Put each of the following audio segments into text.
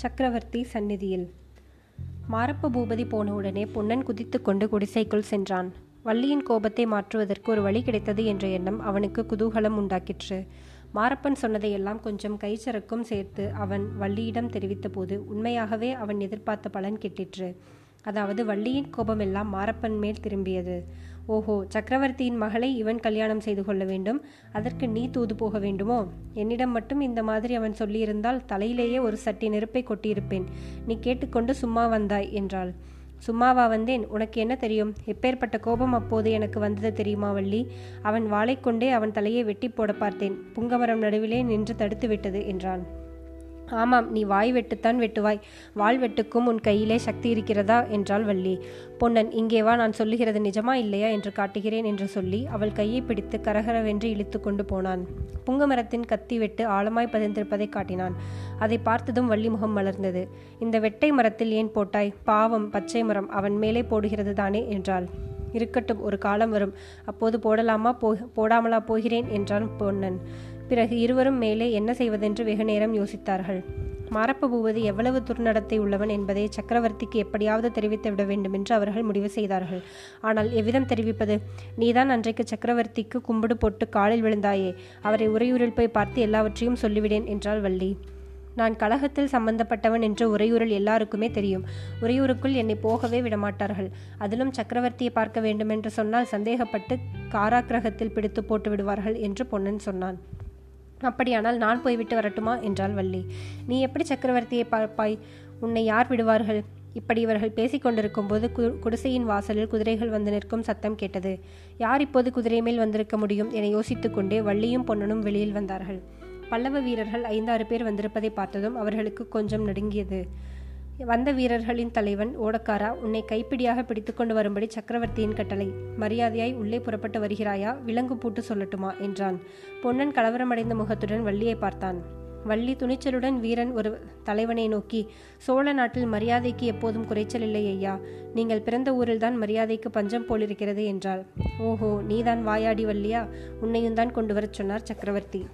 சக்கரவர்த்தி சந்நிதியில். மாரப்ப பூபதி போன உடனே பொன்னன் குதித்து கொண்டு குடிசைக்குள் சென்றான். வள்ளியின் கோபத்தை மாற்றுவதற்கு ஒரு வழி கிடைத்தது என்ற எண்ணம் அவனுக்கு குதூகலம் உண்டாக்கிற்று. மாரப்பன் சொன்னதையெல்லாம் கொஞ்சம் கைச்சரக்கும் சேர்த்து அவன் வள்ளியிடம் தெரிவித்தபோது உண்மையாகவே அவன் எதிர்பார்த்த பலன் கிட்டிற்று. அதாவது வள்ளியின் கோபமெல்லாம் மாரப்பன் மேல் திரும்பியது. ஓஹோ சக்கரவர்த்தியின் மகளை இவன் கல்யாணம் செய்து கொள்ள வேண்டும். அதற்கு நீ தூது போக வேண்டுமோ? என்னிடம் மட்டும் இந்த மாதிரி அவன் சொல்லியிருந்தால் தலையிலேயே ஒரு சட்டி நெருப்பை கொட்டியிருப்பேன். நீ கேட்டுக்கொண்டு சும்மா வந்தாய் என்றாள். சும்மாவா வந்தேன்? உனக்கு என்ன தெரியும்? எப்பேற்பட்ட கோபம் அப்போது எனக்கு வந்தது தெரியுமா வள்ளி? அவன் வாளை கொண்டே அவன் தலையை வெட்டி போட பார்த்தேன். புங்கமரம் நடுவிலே நின்று தடுத்து விட்டது என்றான் ஆமாம் நீ வாய் வெட்டுத்தான் வெட்டுவாய். வாள் வெட்டுக்கும் உன் கையிலே சக்தி இருக்கிறதா என்றாள் வள்ளி. பொன்னன் இங்கே வா நான் சொல்லுகிறது நிஜமா இல்லையா என்று காட்டுகிறேன் என்று சொல்லி அவள் கையை பிடித்து கரகரவென்று இழுத்து கொண்டு போனான். புங்கமரத்தின் கத்தி வெட்டு ஆழமாய் பதிந்திருப்பதை காட்டினான். அதை பார்த்ததும் வள்ளி முகம் மலர்ந்தது. இந்த வெட்டை மரத்தில் ஏன் போட்டாய்? பாவம் பச்சை மரம் அவன் மேலே போடுகிறது தானே என்றாள். இருக்கட்டும் ஒரு காலம் வரும். அப்போது போடலாமா? போ போடாமலா போகிறேன் என்றான் பொன்னன். பிறகு இருவரும் மேலே என்ன செய்வதென்று வெகு நேரம் யோசித்தார்கள். மாரப்ப பூபதி எவ்வளவு துர்நடத்தை உள்ளவன் என்பதை சக்கரவர்த்திக்கு எப்படியாவது தெரிவித்து விட வேண்டும் என்று அவர்கள் முடிவு செய்தார்கள். ஆனால் எவ்விதம் தெரிவிப்பது? நீதான் அன்றைக்கு சக்கரவர்த்திக்கு கும்பிடு போட்டு காலில் விழுந்தாயே அவரை உறையூரில் போய் பார்த்து எல்லாவற்றையும் சொல்லிவிடேன் என்றாள் வள்ளி. நான் கழகத்தில் சம்பந்தப்பட்டவன் என்று உறையூரில் எல்லாருக்குமே தெரியும். உறையூருக்குள் என்னை போகவே விடமாட்டார்கள். அதிலும் சக்கரவர்த்தியை பார்க்க வேண்டுமென்று சொன்னால் சந்தேகப்பட்டு காராக்கிரகத்தில் பிடித்து போட்டு விடுவார்கள் என்று பொன்னன் சொன்னான். அப்படியானால் நான் போய்விட்டு வரட்டுமா? என்றாள் வள்ளி. நீ எப்படி சக்கரவர்த்தியை பார்ப்பாய் உன்னை யார் விடுவார்கள்? இப்படி இவர்கள் பேசிக்கொண்டிருக்கும் போது குடிசையின் வாசலில் குதிரைகள் வந்து நிற்கும் சத்தம் கேட்டது. யார் இப்போது குதிரை மேல் வந்திருக்க முடியும் என யோசித்துக்கொண்டே வள்ளியும் பொன்னனும் வெளியில் வந்தார்கள். பல்லவ வீரர்கள் ஐந்தாறு பேர் வந்திருப்பதை பார்த்ததும் அவர்களுக்கு கொஞ்சம் நடுங்கியது. வந்த வீரர்களின் தலைவன் ஓடக்காரா? உன்னை கைப்பிடியாக பிடித்துக்கொண்டு வரும்படி சக்கரவர்த்தியின் கட்டளை. மரியாதையாய் உள்ளே புறப்பட்டு வருகிறாயா? விலங்கு பூட்டு சொல்லட்டுமா? என்றான். பொன்னன் கலவரமடைந்த முகத்துடன் வள்ளியை பார்த்தான். வள்ளி துணிச்சலுடன் வீரன் ஒரு தலைவனை நோக்கி சோழ நாட்டில் மரியாதைக்கு எப்போதும் குறைச்சல் இல்லை ஐயா. நீங்கள் பிறந்த ஊரில்தான் மரியாதைக்கு பஞ்சம் போலிருக்கிறது என்றாள். ஓஹோ நீதான் வாயாடி வள்ளியா? உன்னையும் தான் கொண்டு வரச் சொன்னார் சக்கரவர்த்தி.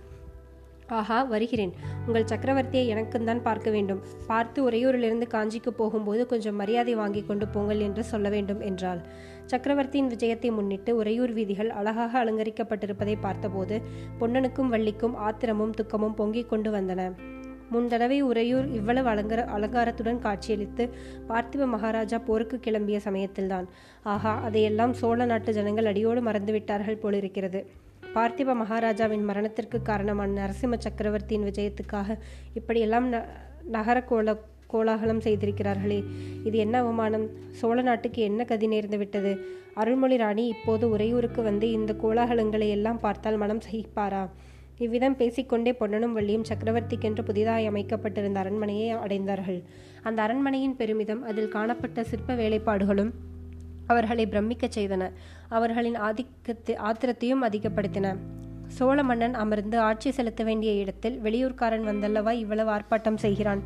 ஆஹா வருகிறேன். உங்கள் சக்கரவர்த்தியை எனக்கும் தான் பார்க்க வேண்டும். பார்த்து உறையூரிலிருந்து காஞ்சிக்கு போகும்போது கொஞ்சம் மரியாதை வாங்கி கொண்டு போங்கள் என்று சொல்ல வேண்டும் என்றாள். சக்கரவர்த்தியின் விஜயத்தை முன்னிட்டு உறையூர் வீதிகள் அழகாக அலங்கரிக்கப்பட்டிருப்பதை பார்த்தபோது பொன்னனுக்கும் வள்ளிக்கும் ஆத்திரமும் துக்கமும் பொங்கிக் கொண்டு வந்தன. முன்தடவை உறையூர் இவ்வளவு அலங்கர அலங்காரத்துடன் காட்சியளித்து பார்த்திப மகாராஜா போருக்கு கிளம்பிய சமயத்தில்தான். ஆஹா அதையெல்லாம் சோழ நாட்டு ஜனங்கள் அடியோடு மறந்துவிட்டார்கள் போலிருக்கிறது. பார்த்திப மகாராஜாவின் மரணத்திற்கு காரணமான நரசிம்ம சக்கரவர்த்தியின் விஜயத்துக்காக இப்படியெல்லாம் ந நகர கோல கோலாகலம் செய்திருக்கிறார்களே. இது என்ன அவமானம்? சோழ நாட்டுக்கு என்ன கதி நேர்ந்து விட்டது? அருள்மொழி ராணி இப்போது உறையூருக்கு வந்து இந்த கோலாகலங்களை எல்லாம் பார்த்தால் மனம் சகிப்பாரா? இவ்விதம் பேசிக்கொண்டே பொன்னனும் வள்ளியும் சக்கரவர்த்திக்கென்று புதிதாய் அமைக்கப்பட்டிருந்த அரண்மனையை அடைந்தார்கள். அந்த அரண்மனையின் பெருமிதம் அதில் காணப்பட்ட சிற்ப வேலைப்பாடுகளும் அவர்களை பிரமிக்கச் செய்தன. அவர்களின் ஆதிக்கத்தை ஆத்திரத்தையும் அதிகப்படுத்தின. சோழ மன்னன் அமர்ந்து ஆட்சி செலுத்த வேண்டிய இடத்தில் வெளியூர்காரன் வந்தல்லவா இவ்வளவு ஆர்ப்பாட்டம் செய்கிறான்.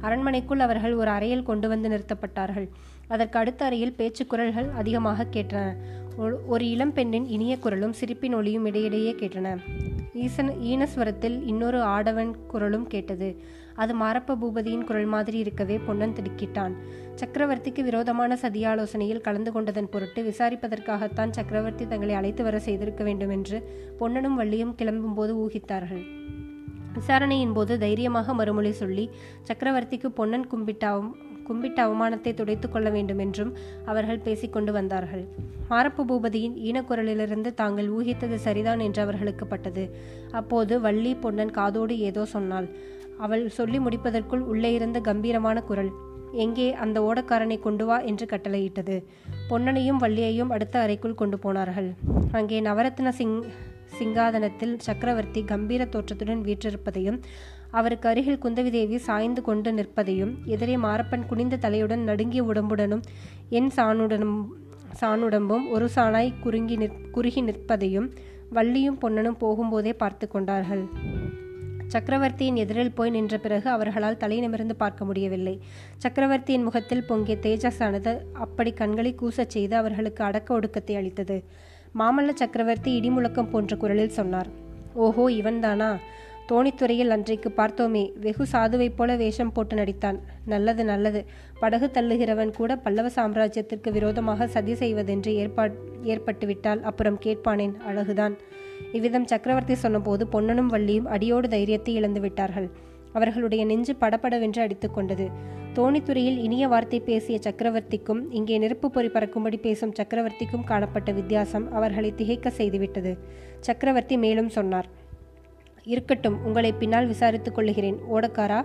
அரண்மனைக்குள் அவர்கள் ஒரு அறையில் கொண்டு வந்து நிறுத்தப்பட்டார்கள். அதற்கு அடுத்த அறையில் பேச்சு குரல்கள் அதிகமாக கேட்டன. ஒரு இளம் பெண்ணின் இனிய குரலும் சிரிப்பின் ஒளியும் இடையிடையே கேட்டன. ஈசன் ஈனஸ்வரத்தில் இன்னொரு ஆடவன் குரலும் கேட்டது. அது மாரப்ப பூபதியின் குரல் மாதிரி இருக்கவே பொன்னன் திடுக்கிட்டான். சக்கரவர்த்திக்கு விரோதமான சதியாலோசனையில் கலந்து கொண்டதன் பொருட்டு விசாரிப்பதற்காகத்தான் சக்கரவர்த்தி தங்களை அழைத்து வர செய்திருக்க வேண்டும் என்று பொன்னனும் வள்ளியும் கிளம்பும்போது ஊகித்தார்கள். விசாரணையின் போது தைரியமாக மறுமொழி சொல்லி சக்கரவர்த்திக்கு பொன்னன் கும்பிட்டாவும் கும்பிட்ட அவமானத்தை துடைத்துக் கொள்ள வேண்டும் என்றும் அவர்கள் பேசிக்கொண்டு வந்தார்கள். மாரப்பு பூபதியின் ஈனக்குரலிலிருந்து தாங்கள் ஊகித்தது சரிதான் என்று அவர்களுக்கு பட்டது. அப்போது வள்ளி பொன்னன் காதோடு ஏதோ சொன்னாள். அவள் சொல்லி முடிப்பதற்குள் உள்ளே இருந்த கம்பீரமான குரல் எங்கே அந்த ஓடக்காரனை கொண்டு வா என்று கட்டளையிட்டது. பொன்னனையும் வள்ளியையும் அடுத்த அறைக்குள் கொண்டு போனார்கள். அங்கே நவரத்ன சிங் சிங்காதனத்தில் சக்கரவர்த்தி கம்பீர தோற்றத்துடன் வீற்றிருப்பதையும் அவருக்கு அருகில் குந்தவி தேவி சாய்ந்து கொண்டு நிற்பதையும் எதிரே மாரப்பன் குனிந்த தலையுடன் நடுங்கிய உடம்புடனும் என் சாணுடனும் சாணுடம்பும் ஒரு சாணாய் குறுங்கி நிற் குறுகி நிற்பதையும் வள்ளியும் பொன்னனும் போகும்போதே பார்த்து கொண்டார்கள். சக்கரவர்த்தியின் எதிரில் போய் நின்ற பிறகு அவர்களால் தலை நிமிர்ந்து பார்க்க முடியவில்லை. சக்கரவர்த்தியின் முகத்தில் பொங்கிய தேஜஸானது அப்படி கண்களை கூசச் செய்து அவர்களுக்கு அடக்க ஒடுக்கத்தை அளித்தது. மாமல்ல சக்கரவர்த்தி இடிமுழக்கம் போன்ற குரலில் சொன்னார். ஓஹோ இவன்தானா? தோணித்துறையில் அன்றைக்கு பார்த்தோமே வெகு சாதுவைப் போல வேஷம் போட்டு நடித்தான். நல்லது நல்லது. படகு தள்ளுகிறவன் கூட பல்லவ சாம்ராஜ்யத்திற்கு விரோதமாக சதி செய்வதென்று ஏற்பா ஏற்பட்டுவிட்டால் அப்புறம் கேட்பானேன் அழகுதான். இவ்விதம் சக்கரவர்த்தி சொன்னபோது பொன்னனும் வள்ளியும் அடியோடு தைரியத்தை இழந்து விட்டார்கள். அவர்களுடைய நெஞ்சு படபடவென்று அடித்துக்கொண்டது தோணித்துறையில் இனிய வார்த்தை பேசிய சக்கரவர்த்திக்கும் இங்கே நெருப்பு பொறி பறக்கும்படி பேசும் சக்கரவர்த்திக்கும் காணப்பட்ட வித்தியாசம் அவர்களை திகைக்க செய்துவிட்டது. சக்கரவர்த்தி மேலும் சொன்னார் இருக்கட்டும் உங்களை பின்னால் விசாரித்துக் கொள்ளுகிறேன். ஓடக்காரா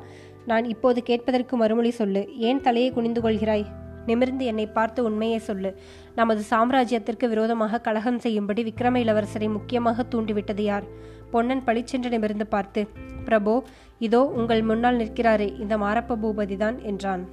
நான் இப்போது கேட்பதற்கு மறுமொழி சொல்லு. ஏன் தலையை குனிந்து கொள்கிறாய்? நிமிர்ந்து என்னை பார்த்து உண்மையை சொல்லு. நமது சாம்ராஜ்யத்திற்கு விரோதமாக கலகம் செய்யும்படி விக்ரம இளவரசரை முக்கியமாக தூண்டிவிட்டது யார்? பொன்னன் பளிச்சென்று நிமிர்ந்து பார்த்து பிரபோ இதோ உங்கள் முன்னால் நிற்கிறாரே இந்த மாரப்ப பூபதிதான் என்றான்.